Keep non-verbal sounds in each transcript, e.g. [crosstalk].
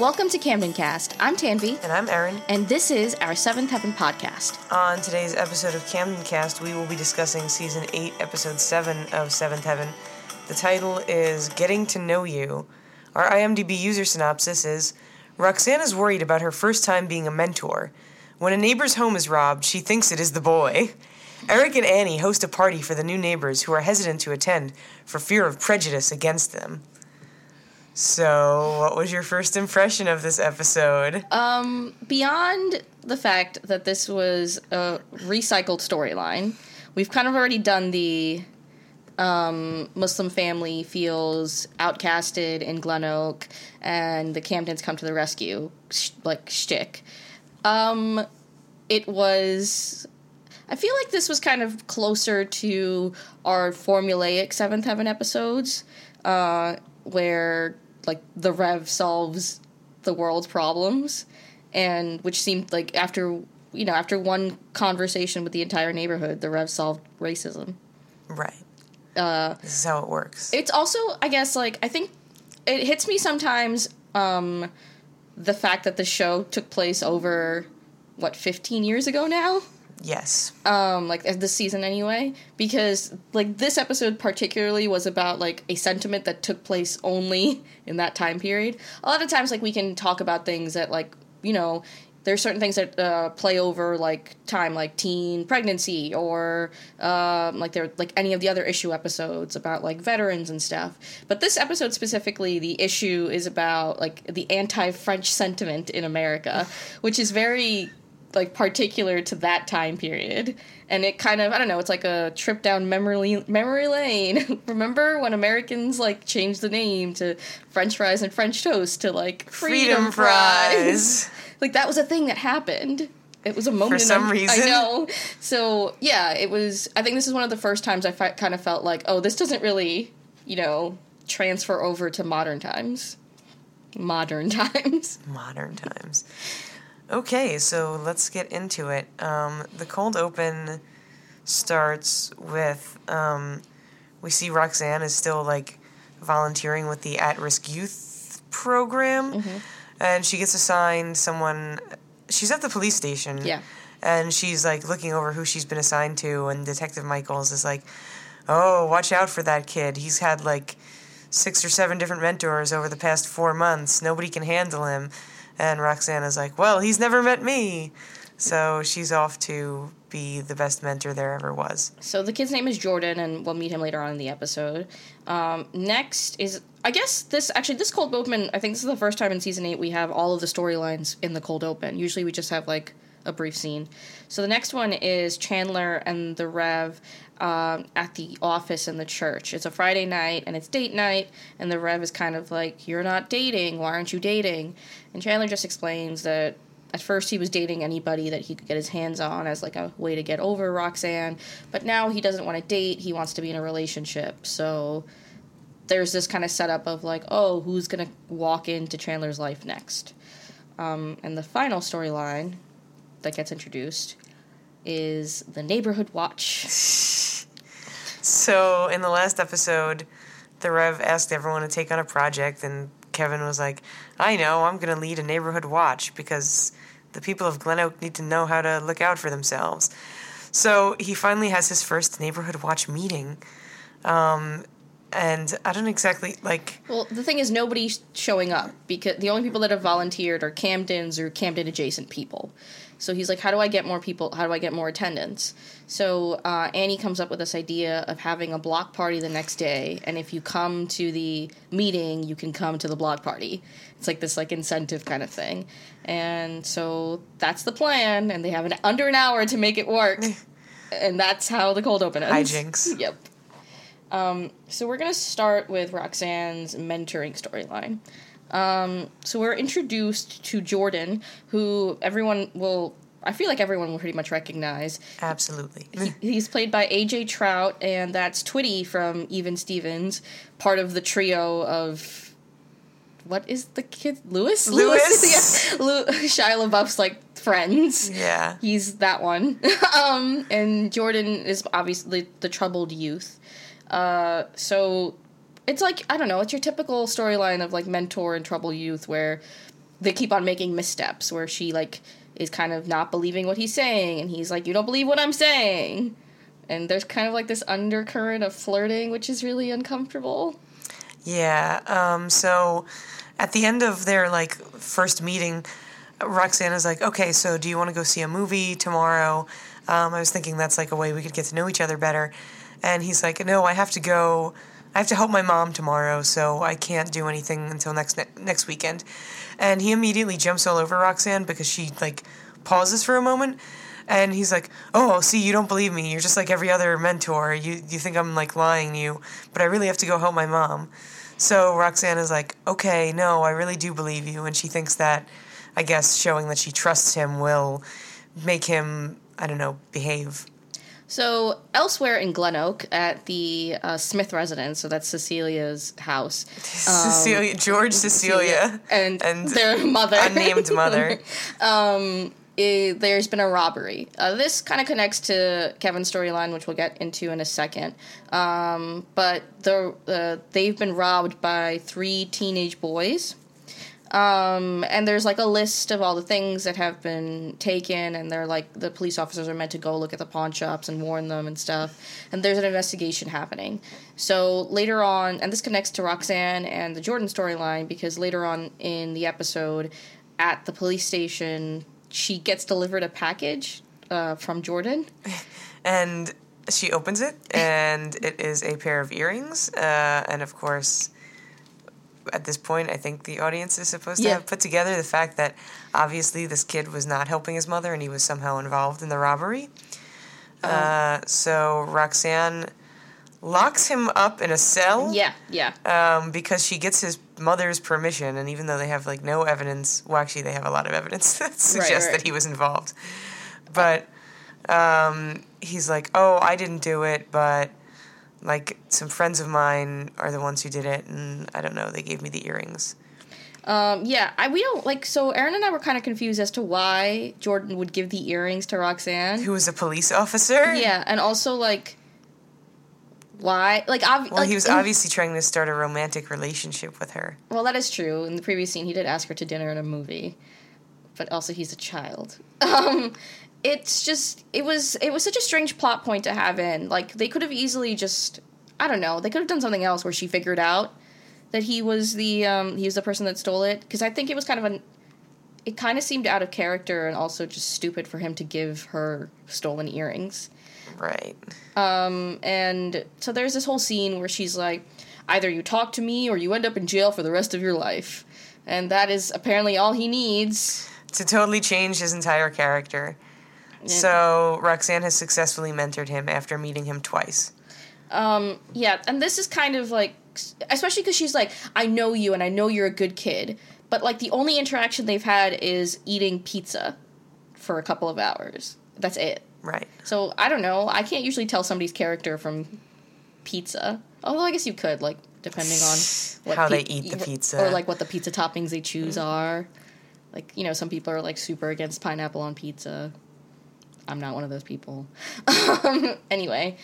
Welcome to Camden Cast. I'm Tanvi, And I'm Erin. and this is our Seventh Heaven podcast. On today's episode of Camden Cast, we will be discussing season 8, episode 7 of Seventh Heaven. The title is Getting to Know You. Our IMDb user synopsis is Roxanne is worried about her first time being a mentor. When a neighbor's home is robbed, she thinks it is the boy. Eric and Annie host a party for the new neighbors who are hesitant to attend for fear of prejudice against them. So, what was your first impression of this episode? Um, beyond the fact that this was a recycled storyline, we've kind of already done the um, Muslim family feels outcasted in Glen Oak, and the Camdens come to the rescue, sh- like shtick. Um, it was. I feel like this was kind of closer to our formulaic Seventh Heaven episodes, uh, where like the Rev solves the world's problems, and which seemed like after you know after one conversation with the entire neighborhood, the Rev solved racism. Right. Uh, this is how it works. It's also, I guess, like I think it hits me sometimes um, the fact that the show took place over what 15 years ago now yes. um like this season anyway because like this episode particularly was about like a sentiment that took place only [laughs] in that time period a lot of times like we can talk about things that like you know there's certain things that uh, play over like time like teen pregnancy or um, like there like any of the other issue episodes about like veterans and stuff but this episode specifically the issue is about like the anti-french sentiment in america which is very like particular to that time period and it kind of i don't know it's like a trip down memory memory lane [laughs] remember when americans like changed the name to french fries and french toast to like freedom, Freedom fries. fries. [laughs] like that was a thing that happened it was a moment in some am- reason. i know so yeah it was i think this is one of the first times i fi- kind of felt like oh this doesn't really you know transfer over to modern times modern [laughs] times Modern times. Okay, so let's get into it. Um, the cold open starts with um, we see Roxanne is still like volunteering with the at risk youth program, and she gets assigned someone. She's at the police station. Yeah. And she's like looking over who she's been assigned to, and Detective Michaels is like, "Oh, watch out for that kid. He's had like six or seven different mentors over the past four months. Nobody can handle him." And Roxanne is like, "Well, he's never met me." So she's off to be the best mentor there ever was. So the kid's name is Jordan, and we'll meet him later on in the episode. Um, next is, I guess this actually this cold open. I think this is the first time in season eight we have all of the storylines in the cold open. Usually we just have like a brief scene. So the next one is Chandler and the Rev um, at the office in the church. It's a Friday night and it's date night, and the Rev is kind of like, "You're not dating. Why aren't you dating?" And Chandler just explains that at first he was dating anybody that he could get his hands on as like a way to get over Roxanne, but now he doesn't want to date, he wants to be in a relationship. So there's this kind of setup of like, oh, who's to walk into Chandler's life next? Um, and the final storyline that gets introduced is the neighborhood watch. So in the last episode, the Rev asked everyone to take on a project, and Kevin was like, "I know, I'm going to lead a neighborhood watch because the people of Glen Oak need to know how to look out for themselves." So he finally has his first neighborhood watch meeting, um, and I don't exactly like. Well, the thing is, nobody's showing up because the only people that have volunteered are Camdens or Camden adjacent people. So he's like, how do I get more people? How do I get more attendance? So uh, Annie comes up with this idea of having a block party the next day, and if you come to the meeting, you can come to the block party. It's like this like incentive kind of thing, and so that's the plan. And they have an under an hour to make it work, [laughs] and that's how the cold open ends. Hijinks. [laughs] Yep. Um, so we're gonna start with Roxanne's mentoring storyline. Um, so we're introduced to Jordan, who everyone will. I feel like everyone will pretty much recognize. Absolutely. He's played by AJ Trauth, and that's Twitty from Even Stevens, part of the trio of. What is the kid? Louis? Louis. [laughs] yeah. Lew- Shia LaBeouf's like friends. yeah. He's that one. [laughs] um, and Jordan is obviously the troubled youth. Uh, so it's like I don't know. It's your typical storyline of like mentor and troubled youth, where they keep on making missteps where she like is kind of not believing what he's saying, and he's like, "You don't believe what I'm saying," and there's kind of like this undercurrent of flirting, which is really uncomfortable. Yeah. Um, so at the end of their like first meeting, Roxanne's like, "Okay, so do you want to go see a movie tomorrow?" Um, I was thinking that's like a way we could get to know each other better. And he's like, "No, I have to go. I have to help my mom tomorrow, so I can't do anything until next ne- next weekend." And he immediately jumps all over Roxanne because she like pauses for a moment. And he's like, "Oh, see, you don't believe me. You're just like every other mentor. You you think I'm like lying to you, but I really have to go help my mom." So Roxanne is like, "Okay, no, I really do believe you." And she thinks that I guess showing that she trusts him will make him, I don't know, behave. So elsewhere in Glen Oak, at the uh, Smith residence, so that's Cecilia's house. [laughs] Um, Cecilia, George, Cecilia, and, and [laughs] their mother, unnamed mother. [laughs] um, i- there's been a robbery. Uh, this kind of connects to Kevin's storyline, which we'll get into in a second. Um, but the uh, they've been robbed by three teenage boys. Um, and there's like a list of all the things that have been taken, and they're like the police officers are meant to go look at the pawn shops and warn them and stuff. And there's an investigation happening. So later on, and this connects to Roxanne and the Jordan storyline because later on in the episode, at the police station, she gets delivered a package uh, from Jordan. [laughs] and she opens it, and it is a pair of earrings. Uh, and of course, at this point, I think the audience is supposed to Yeah. have put together the fact that obviously this kid was not helping his mother, and he was somehow involved in the robbery. Uh, so Roxanne locks him up in a cell. Yeah, yeah. um, because she gets his mother's permission, and even though they have like no evidence, well, actually they have a lot of evidence [laughs] that suggests right. that he was involved, but um, he's like, "Oh, I didn't do it, but like some friends of mine are the ones who did it, and I don't know, they gave me the earrings." Um, yeah, I we don't like. So Erin and I were kind of confused as to why Jordan would give the earrings to Roxanne. Who was a police officer? Yeah, and also like why? Like, ob- Well, like, he was in- obviously trying to start a romantic relationship with her. Well, that is true. In the previous scene, he did ask her to dinner in a movie, but also he's a child. [laughs] Um, it's just it was it was such a strange plot point to have in. Like they could have easily just I don't know they could have done something else where she figured out that he was the um, he was the person that stole it because I think it was kind of an it kind of seemed out of character and also just stupid for him to give her stolen earrings. Right. Um, and so there's this whole scene where she's like, either you talk to me or you end up in jail for the rest of your life. And that is apparently all he needs. To totally change his entire character. So Roxanne has successfully mentored him after meeting him twice. Um, yeah, and this is kind of like, especially because she's like, I know you and I know you're a good kid. But like the only interaction they've had is eating pizza for a couple of hours. That's it. Right. So I don't know. I can't usually tell somebody's character from pizza. Although I guess you could, like, depending on [sighs] what How they eat the pizza. or like what the pizza toppings they choose are. Like you know, some people are like super against pineapple on pizza. I'm not one of those people. [laughs] um, anyway,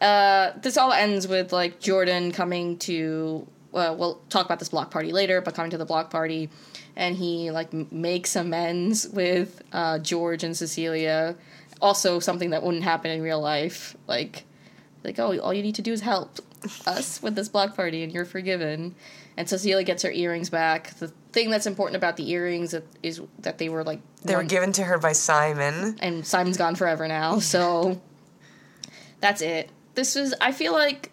uh, this all ends with like Jordan coming to. Uh, we'll talk about this block party later, but coming to the block party, and he like m- makes amends with uh, George and Cecilia. Also, something that wouldn't happen in real life. Like, like oh, all you need to do is help us with this block party, and you're forgiven. And Cecilia gets her earrings back. The thing that's important about the earrings is that they were like They were given to her by Simon. and Simon's gone forever now. [laughs] So that's it. This is. I feel like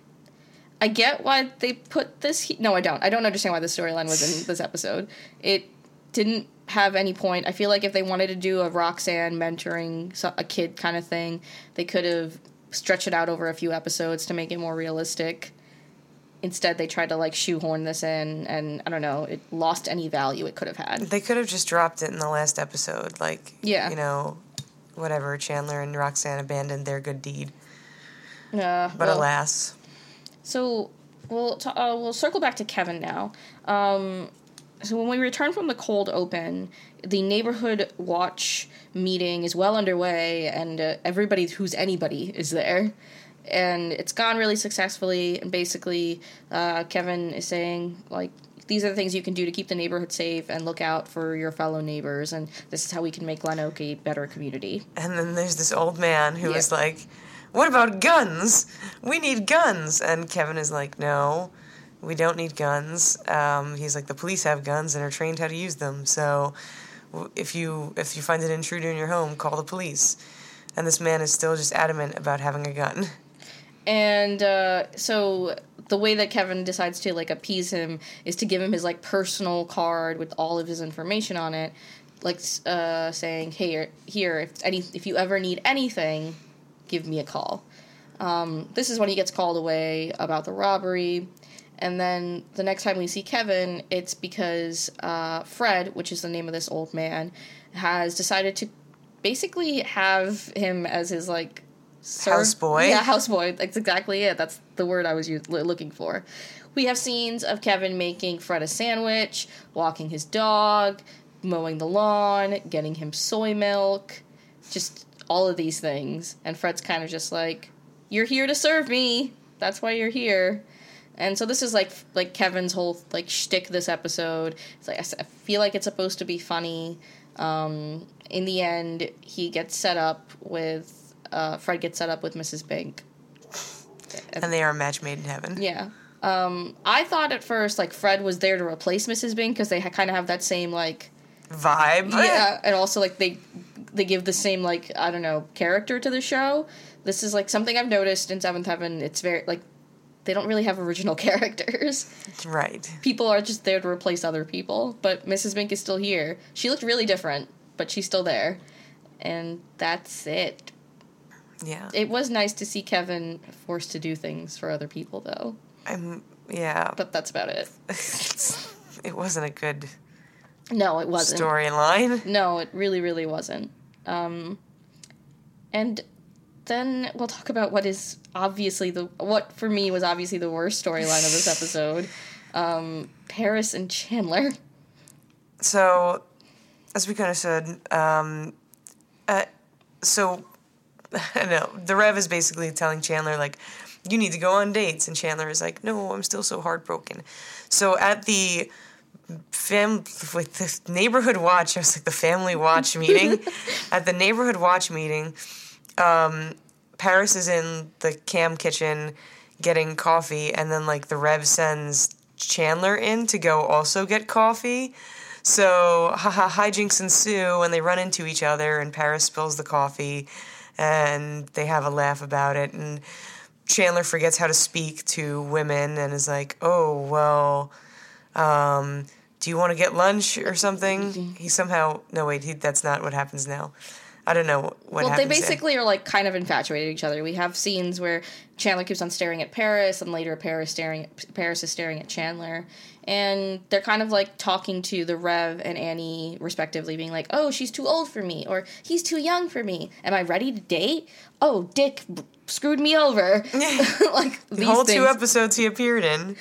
I get why they put this. He- no, I don't. I don't understand why the storyline was in [sighs] this episode. It didn't have any point. I feel like if they wanted to do a Roxanne mentoring a kid kind of thing, they could have stretched it out over a few episodes to make it more realistic. Instead, they tried to like shoehorn this in, and I don't know. It lost any value it could have had. They could have just dropped it in the last episode. Like, Yeah. you know, whatever. Chandler and Roxanne abandoned their good deed. Uh, But well- alas. So we'll t- uh, we'll circle back to Kevin now. Um, so when we return from the cold open, the neighborhood watch meeting is well underway, and uh, everybody who's anybody is there. And it's gone really successfully. And basically, uh, Kevin is saying like. These are the things you can do to keep the neighborhood safe and look out for your fellow neighbors, and this is how we can make Glen Oak a better community. And then there's this old man who Yeah. is like, What about guns? We need guns. And Kevin is like, No, we don't need guns. Um, he's like, The police have guns and are trained how to use them. So if you if you find an intruder in your home, call the police. And this man is still just adamant about having a gun. [laughs] And uh, so the way that Kevin decides to like appease him is to give him his like personal card with all of his information on it, like uh, saying, "Hey, here, if any, if you ever need anything, give me a call." Um, this is when he gets called away about the robbery. And then the next time we see Kevin, it's because uh, Fred, which is the name of this old man, has decided to basically have him as his like serv- Houseboy? Yeah, houseboy. That's exactly it. That's the word I was looking for. We have scenes of Kevin making Fred a sandwich, walking his dog, mowing the lawn, getting him soy milk, just all of these things. And Fred's kind of just like, "You're here to serve me. That's why you're here." And so this is like like Kevin's whole like shtick this episode. It's like I feel like it's supposed to be funny. Um, in the end, he gets set up with uh, Fred gets set up with Mrs. Bink. [laughs] And they are a match made in heaven. Yeah. Um, I thought at first like Fred was there to replace Mrs. Bink because they ha- kind of have that same like Vibe. yeah, and also like they they give the same like I don't know character to the show. This is like something I've noticed in Seventh Heaven. It's very like they don't really have original [laughs] characters. Right. People are just there to replace other people. But Mrs. Bink is still here. She looked really different, but she's still there, and that's it. Yeah. It was nice to see Kevin forced to do things for other people, though. I'm, yeah. But that's about it. [laughs] it wasn't a good No, it wasn't. storyline. No, it really, really wasn't. Um, and then we'll talk about what is obviously the what for me was obviously the worst storyline of this [laughs] episode. Um, Paris and Chandler. So, as we kind of said, um, uh, so [laughs] I know the Rev is basically telling Chandler like, "You need to go on dates," and Chandler is like, "No, I'm still so heartbroken." So at the fam with the neighborhood watch, I was like the family watch [laughs] meeting. at the neighborhood watch meeting, um, Paris is in the cam kitchen getting coffee, and then like the Rev sends Chandler in to go also get coffee. So, haha, hijinks ensue when they run into each other, and Paris spills the coffee, and they have a laugh about it. And Chandler forgets how to speak to women and is like, "Oh well, um, do you want to get lunch or something?" He somehow no wait, he, that's not what happens now. I don't know what Well, they basically are like kind of infatuated each other. We have scenes where Chandler keeps on staring at Paris, and later Paris staring Paris is staring at Chandler, and they're kind of like talking to the Rev and Annie respectively, being like, "Oh, she's too old for me," or "He's too young for me." Am I ready to date? Oh, Dick b- screwed me over. [laughs] [laughs] like the these whole things. two episodes he appeared in.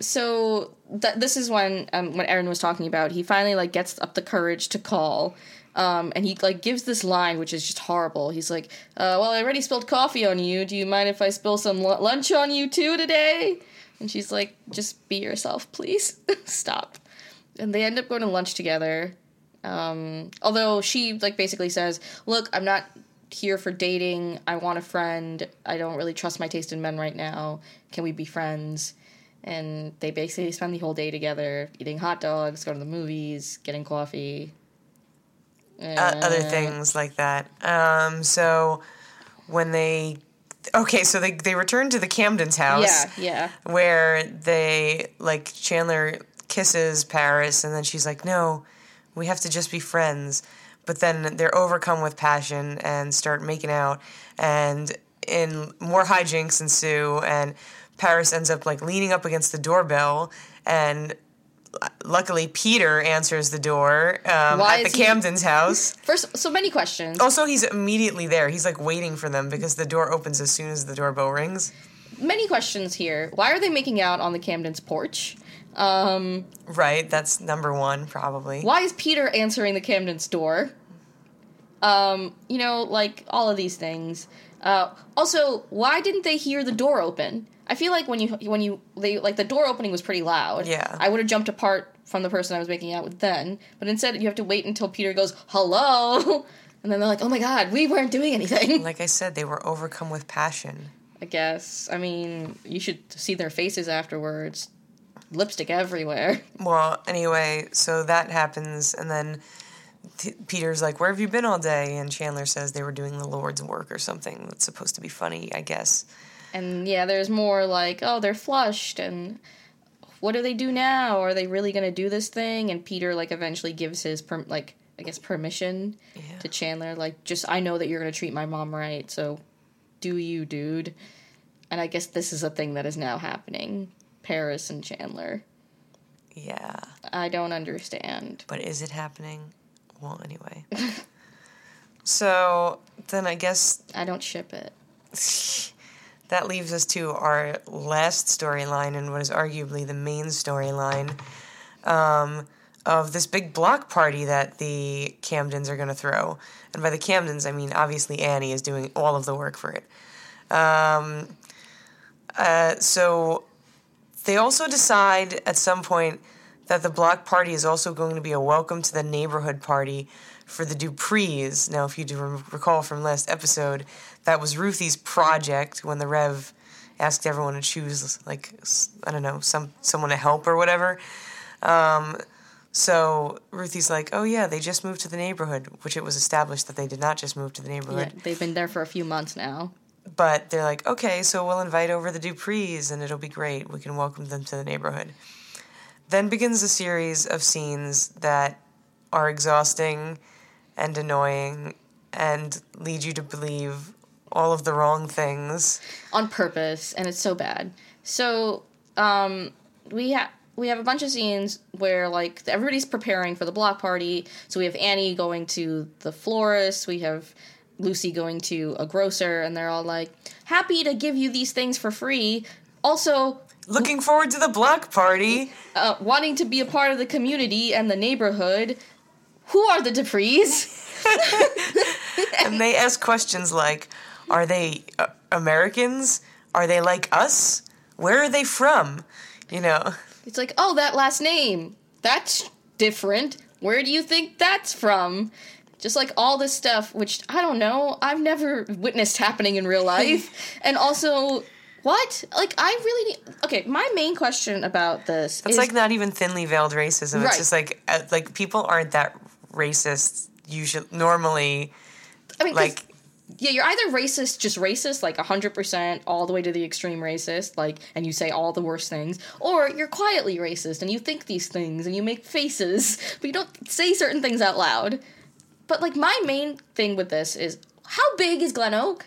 so th- this is when um, when Erin was talking about he finally like gets up the courage to call um, and he like gives this line which is just horrible he's like uh, well i already spilled coffee on you do you mind if i spill some lu- lunch on you too today and she's like just be yourself please. [laughs] Stop. And they end up going to lunch together. Um, although she like basically says look i'm not here for dating. I want a friend. I don't really trust my taste in men right now. Can we be friends? And they basically spend the whole day together eating hot dogs going to the movies getting coffee. Uh, other things like that. Um, so when they okay, so they they return to the Camden's house yeah yeah where they like Chandler kisses Paris and then she's like, "No, we have to just be friends." But then they're overcome with passion and start making out and in more hijinks ensue and Paris ends up like leaning up against the doorbell and luckily Peter answers the door um, at the is he- Camden's house. [laughs] first so many questions Also, he's immediately there. He's like waiting for them because the door opens as soon as the doorbell rings. many questions here why are they making out on the camden's porch um, Right, that's number one, probably. why is peter answering the camden's door Um, you know, like all of these things. Uh, also, why didn't they hear the door open? I feel like when you when you they like the door opening was pretty loud. Yeah. I would have jumped apart from the person I was making out with then, but instead you have to wait until Peter goes hello, [laughs] and then they're like, oh my god, we weren't doing anything. Like I said, they were overcome with passion. I guess. I mean, you should see their faces afterwards. Lipstick everywhere. [laughs] Well, anyway, so that happens, and then T- Peter's like, "Where have you been all day?" And Chandler says they were doing the Lord's work or something. That's supposed to be funny, I guess. And yeah, there's more like, oh, they're flushed, and what do they do now? Are they really gonna do this thing? And Peter like eventually gives his per- like I guess permission Yeah. to Chandler, like just I know that you're gonna treat my mom right, so do you, dude? And I guess this is a thing that is now happening. Paris and Chandler. Yeah, I don't understand. but is it happening? Well, anyway. [laughs] so then I guess I don't ship it. [laughs] that leaves us to our last storyline and what is arguably the main storyline um, of this big block party that the Camdens are going to throw. And by the Camdens, I mean obviously Annie is doing all of the work for it. Um, uh, so they also decide at some point that the block party is also going to be a welcome to the neighborhood party for the Duprees. Now, if you do recall from last episode, that was Ruthie's project when the Rev asked everyone to choose, like, I don't know, some someone to help or whatever. Um, so Ruthie's like, oh yeah, they just moved to the neighborhood, which it was established that they did not just move to the Yeah, neighborhood. they've been there for a few months now. But they're like, okay, so we'll invite over the Duprees and it'll be great. We can welcome them to the neighborhood. Then begins a series of scenes that are exhausting and annoying and lead you to believe all of the wrong things. on purpose, and it's so bad. So um, we have we have a bunch of scenes where like everybody's preparing for the block party. So we have Annie going to the florist. We have Lucy going to a grocer, and they're all like, "Happy to give you these things for free." Also, Looking forward to the block party. uh, wanting to be a part of the community and the neighborhood. Who are the Duprees? [laughs] And they ask questions like, are they uh, Americans? Are they like us? Where are they from? You know. It's like, oh, that last name. That's different. Where do you think that's from? Just like all this stuff, which I don't know. I've never witnessed happening in real life. [laughs] and also, what? Like, I really need. Okay, my main question about this It's is. like not even thinly veiled racism. Right. It's just like uh, like people aren't that racist usually normally I mean, like yeah, you're either racist, just racist, like 100% all the way to the extreme racist, like, and you say all the worst things, or you're quietly racist and you think these things and you make faces, but you don't say certain things out loud. But, like, my main thing with this is how big is Glen Oak?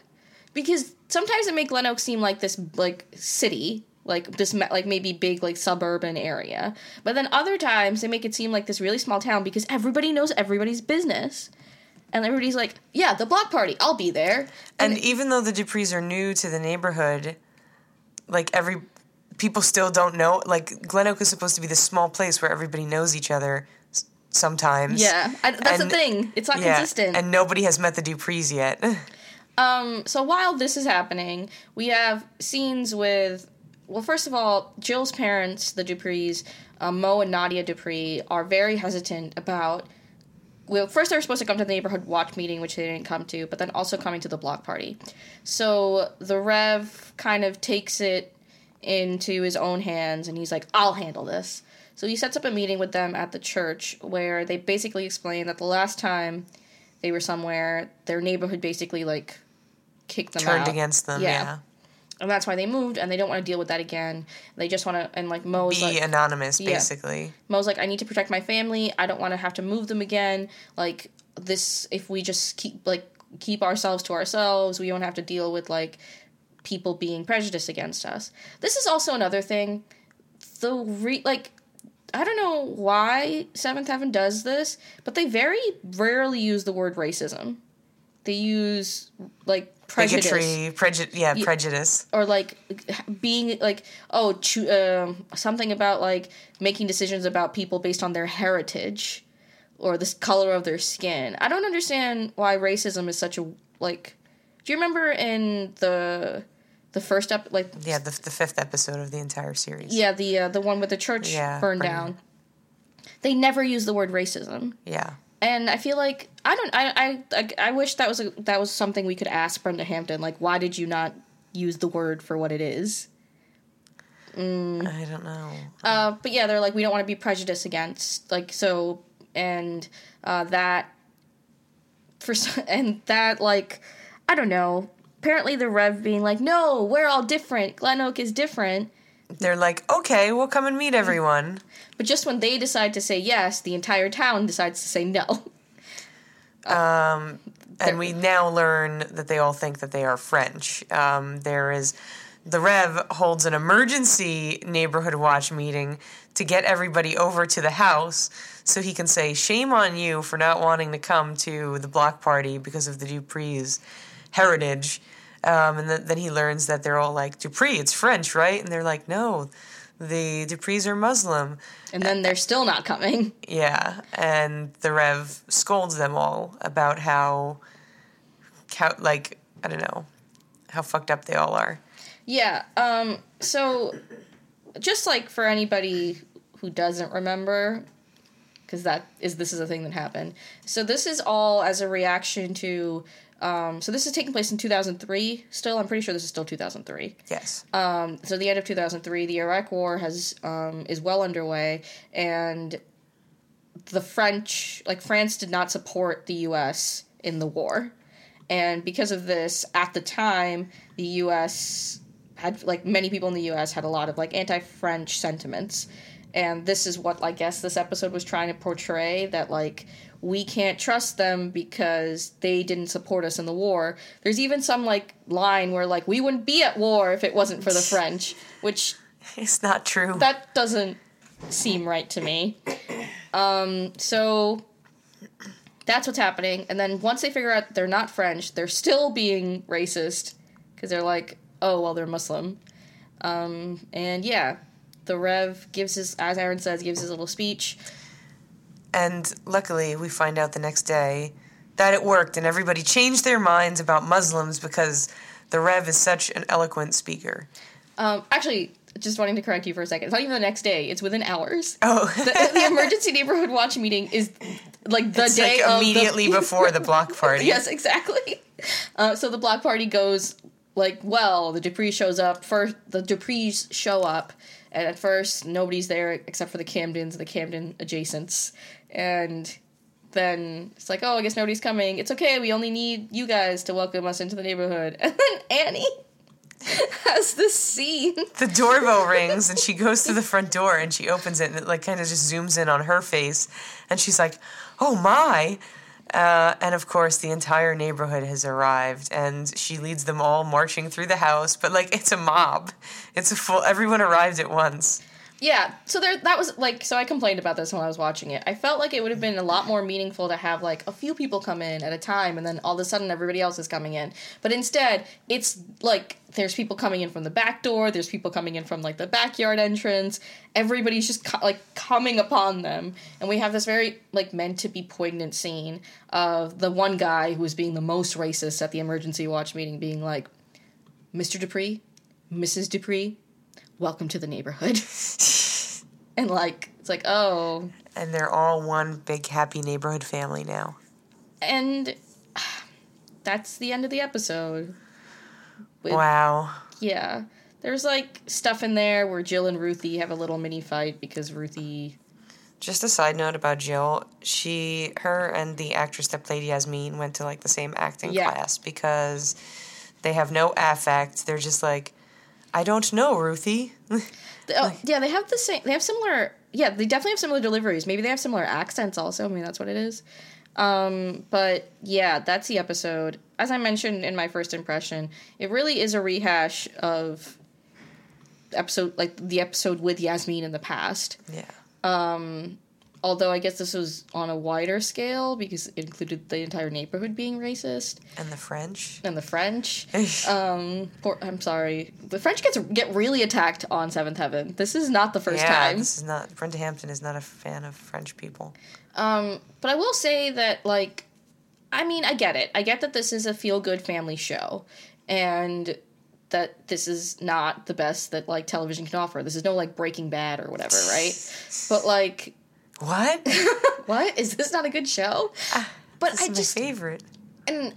Because sometimes it make Glen Oak seem like this, like, city, like this, like maybe big, like suburban area. But then other times they make it seem like this really small town because everybody knows everybody's business. And everybody's like, yeah, the block party, I'll be there. and even though the Duprees are new to the neighborhood, like every people still don't know like Glen Oak is supposed to be this small place where everybody knows each other sometimes. Yeah, I, that's And- the thing. It's not Yeah, consistent. and nobody has met the Duprees yet. [laughs] um, so while this is happening, we have scenes with. Well, first of all, Jill's parents, the Duprees, um, Mo and Nadia Dupree, are very hesitant about. Well, first they were supposed to come to the neighborhood watch meeting, which they didn't come to, but then also coming to the block party. So the Rev kind of takes it into his own hands and he's like, I'll handle this. So he sets up a meeting with them at the church where they basically explain that the last time they were somewhere, their neighborhood basically like kicked them Turned out. against them, Yeah. yeah. And that's why they moved and they don't want to deal with that again. They just want to and like Mo's Be like anonymous, Yeah. basically. Mo's like, I need to protect my family. I don't want to have to move them again. Like this, if we just keep like keep ourselves to ourselves, we don't have to deal with like people being prejudiced against us. This is also another thing. The re like. I don't know why Seventh Heaven does this, but they very rarely use the word racism. They use like prejudice Bigotry, prejudice, yeah, prejudice. or like being like oh choo- um something about like making decisions about people based on their heritage or the color of their skin. I don't understand why racism is such a like. Do you remember in the the first up like Yeah, the, the fifth episode of the entire series. yeah the uh, the one with the church Yeah, burned burned. down? They never use the word racism, Yeah. And I feel like I don't. I I I, wish that was a, that was something we could ask Brenda Hampton. Like, why did you not use the word for what it is? I don't know. Uh, but yeah, they're like, we don't want to be prejudiced against, like, so, and uh, that, for [laughs] and that, like, I don't know. Apparently, the Rev being like, no, we're all different. Glen Oak is different. They're like, okay, we'll come and meet everyone. But just when they decide to say yes, the entire town decides to say no. [laughs] Um, and we now learn that they all think that they are French. Um, there is the Rev holds an emergency neighborhood watch meeting to get everybody over to the house so he can say, Shame on you for not wanting to come to the block party because of the Dupree's heritage. Um, and th- then he learns that they're all like, Dupree, it's French, right? And they're like, No, the Duprees are Muslim. And then they're still not coming. Yeah, and the Rev scolds them all about how, how like I don't know, how fucked up they all are. Yeah. Um. So, just like for anybody who doesn't remember, because that is this is a thing that happened. So this is all as a reaction to. Um, so this is taking place in 2003. Still, I'm pretty sure this is still 2003. Yes. Um, so the end of 2003, the Iraq War has um, is well underway, and the French, like France, did not support the U.S. in the war, and because of this, at the time, the U.S. had like many people in the U.S. had a lot of like anti-French sentiments, and this is what I guess this episode was trying to portray that like we can't trust them because they didn't support us in the war. There's even some like line where like we wouldn't be at war if it wasn't for the [laughs] French, which It's not true. that doesn't seem right to me. Um, so that's what's happening. And then once they figure out they're not French, they're still being racist because they're like, oh, well, they're Muslim. Um, and yeah, the Rev gives his, as Erin says, gives his little speech. And luckily, we find out the next day that it worked, and everybody changed their minds about Muslims because the Rev is such an eloquent speaker. Um, actually, just wanting to correct you for a second. It's not even the next day. It's within hours. Oh, The, the [laughs] emergency neighborhood watch meeting is like the it's day like of the- immediately [laughs] before the block party. [laughs] yes, exactly. Uh, so the block party goes like well. The Dupree shows up first. The Duprees show up, and at first nobody's there except for the Camdens, the Camden adjacents, and then it's like, oh, I guess nobody's coming. It's okay. We only need you guys to welcome us into the neighborhood. [laughs] And then Annie [laughs] has this scene. the doorbell rings and she goes to the front door and she opens it and it like kind of just zooms in on her face and she's like oh my uh, and of course the entire neighborhood has arrived and she leads them all marching through the house but like it's a mob it's a full everyone arrived at once Yeah, so there that was like so I complained about this when I was watching it. I felt like it would have been a lot more meaningful to have like a few people come in at a time and then all of a sudden everybody else is coming in. But instead, it's like there's people coming in from the back door, there's people coming in from like the backyard entrance. Everybody's just co- like coming upon them. And we have this very like meant to be poignant scene of the one guy who was being the most racist at the emergency watch meeting being like Mr. Dupree, Mrs. Dupree, welcome to the neighborhood. [laughs] and like, it's like, oh. and they're all one big happy neighborhood family now And [sighs] that's the end of the episode. With- wow Yeah. There's like stuff in there where Jill and Ruthie have a little mini fight because Ruthie. just a side note about jill she her and the actress that played yasmin went to like the same acting Yeah. class because they have no affect they're just like i don't know ruthie Oh, yeah, they have the same. They have similar. Yeah, they definitely have similar deliveries. Maybe they have similar accents also. I mean, that's what it is. Um, but yeah, that's the episode. As I mentioned in my first impression, it really is a rehash of episode like the episode with Yasmin in the past. yeah although I guess this was on a wider scale because it included the entire neighborhood being racist And the French. and the French. um, poor, I'm sorry, the French gets get really attacked on Seventh Heaven. This is not the first yeah, time. this is not. Brenda Hampton is not a fan of French people. Um, but I will say that, like, I mean, I get it. I get that this is a feel good family show, and that this is not the best that like television can offer. This is no like Breaking Bad or whatever, right? [laughs] but like, What? [laughs] what is this not a good show? Ah, but this I just favorite. and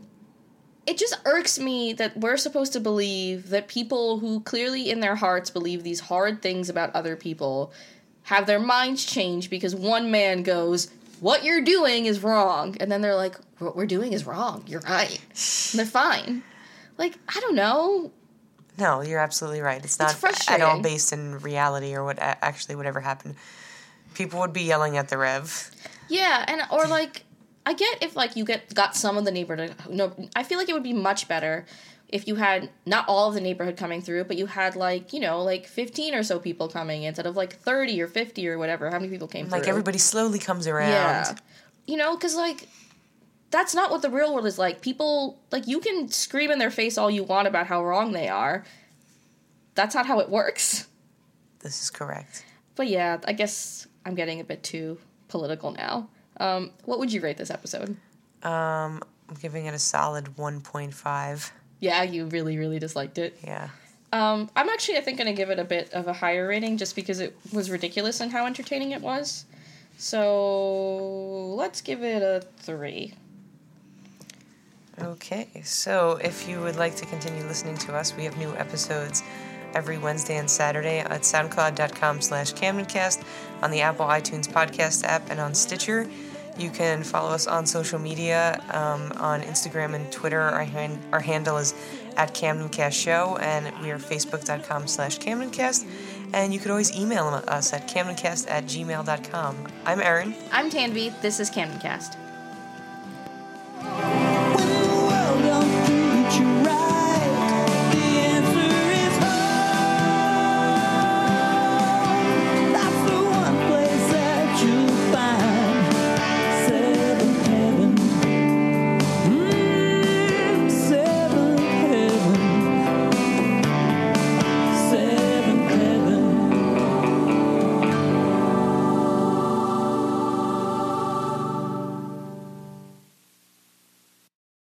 it just irks me that we're supposed to believe that people who clearly in their hearts believe these hard things about other people have their minds changed because one man goes, "What you're doing is wrong," and then they're like, "What we're doing is wrong. You're right." And they're fine. Like I don't know. No, you're absolutely right. It's not at all frustrating. based in reality or what actually whatever happened. People would be yelling at the Rev. Yeah, and or like I get if like you get got some of the neighborhood. No, I feel like it would be much better if you had not all of the neighborhood coming through, but you had like you know like fifteen or so people coming instead of like thirty or fifty or whatever. How many people came Like through? everybody slowly comes around. Yeah, you know, because like that's not what the real world is like. People like you can scream in their face all you want about how wrong they are. That's not how it works. This is correct. But yeah, I guess I'm getting a bit too political now. Um, what would you rate this episode? Um, I'm giving it a solid 1.5. Yeah, you really, really disliked it. Yeah. Um, I'm actually, I think, going to give it a bit of a higher rating just because it was ridiculous and how entertaining it was. So let's give it a three. Okay, so if you would like to continue listening to us, we have new episodes every Wednesday and Saturday at soundcloud.com slash camdencast, on the Apple iTunes podcast app, and on Stitcher. You can follow us on social media, um, on Instagram and Twitter. Our, hand, our handle is at CamdenCast Show, and we are facebook.com slash CamdenCast. And you could always email us at camdencast at gmail.com. I'm Erin. I'm Tanvi. This is Camdencast.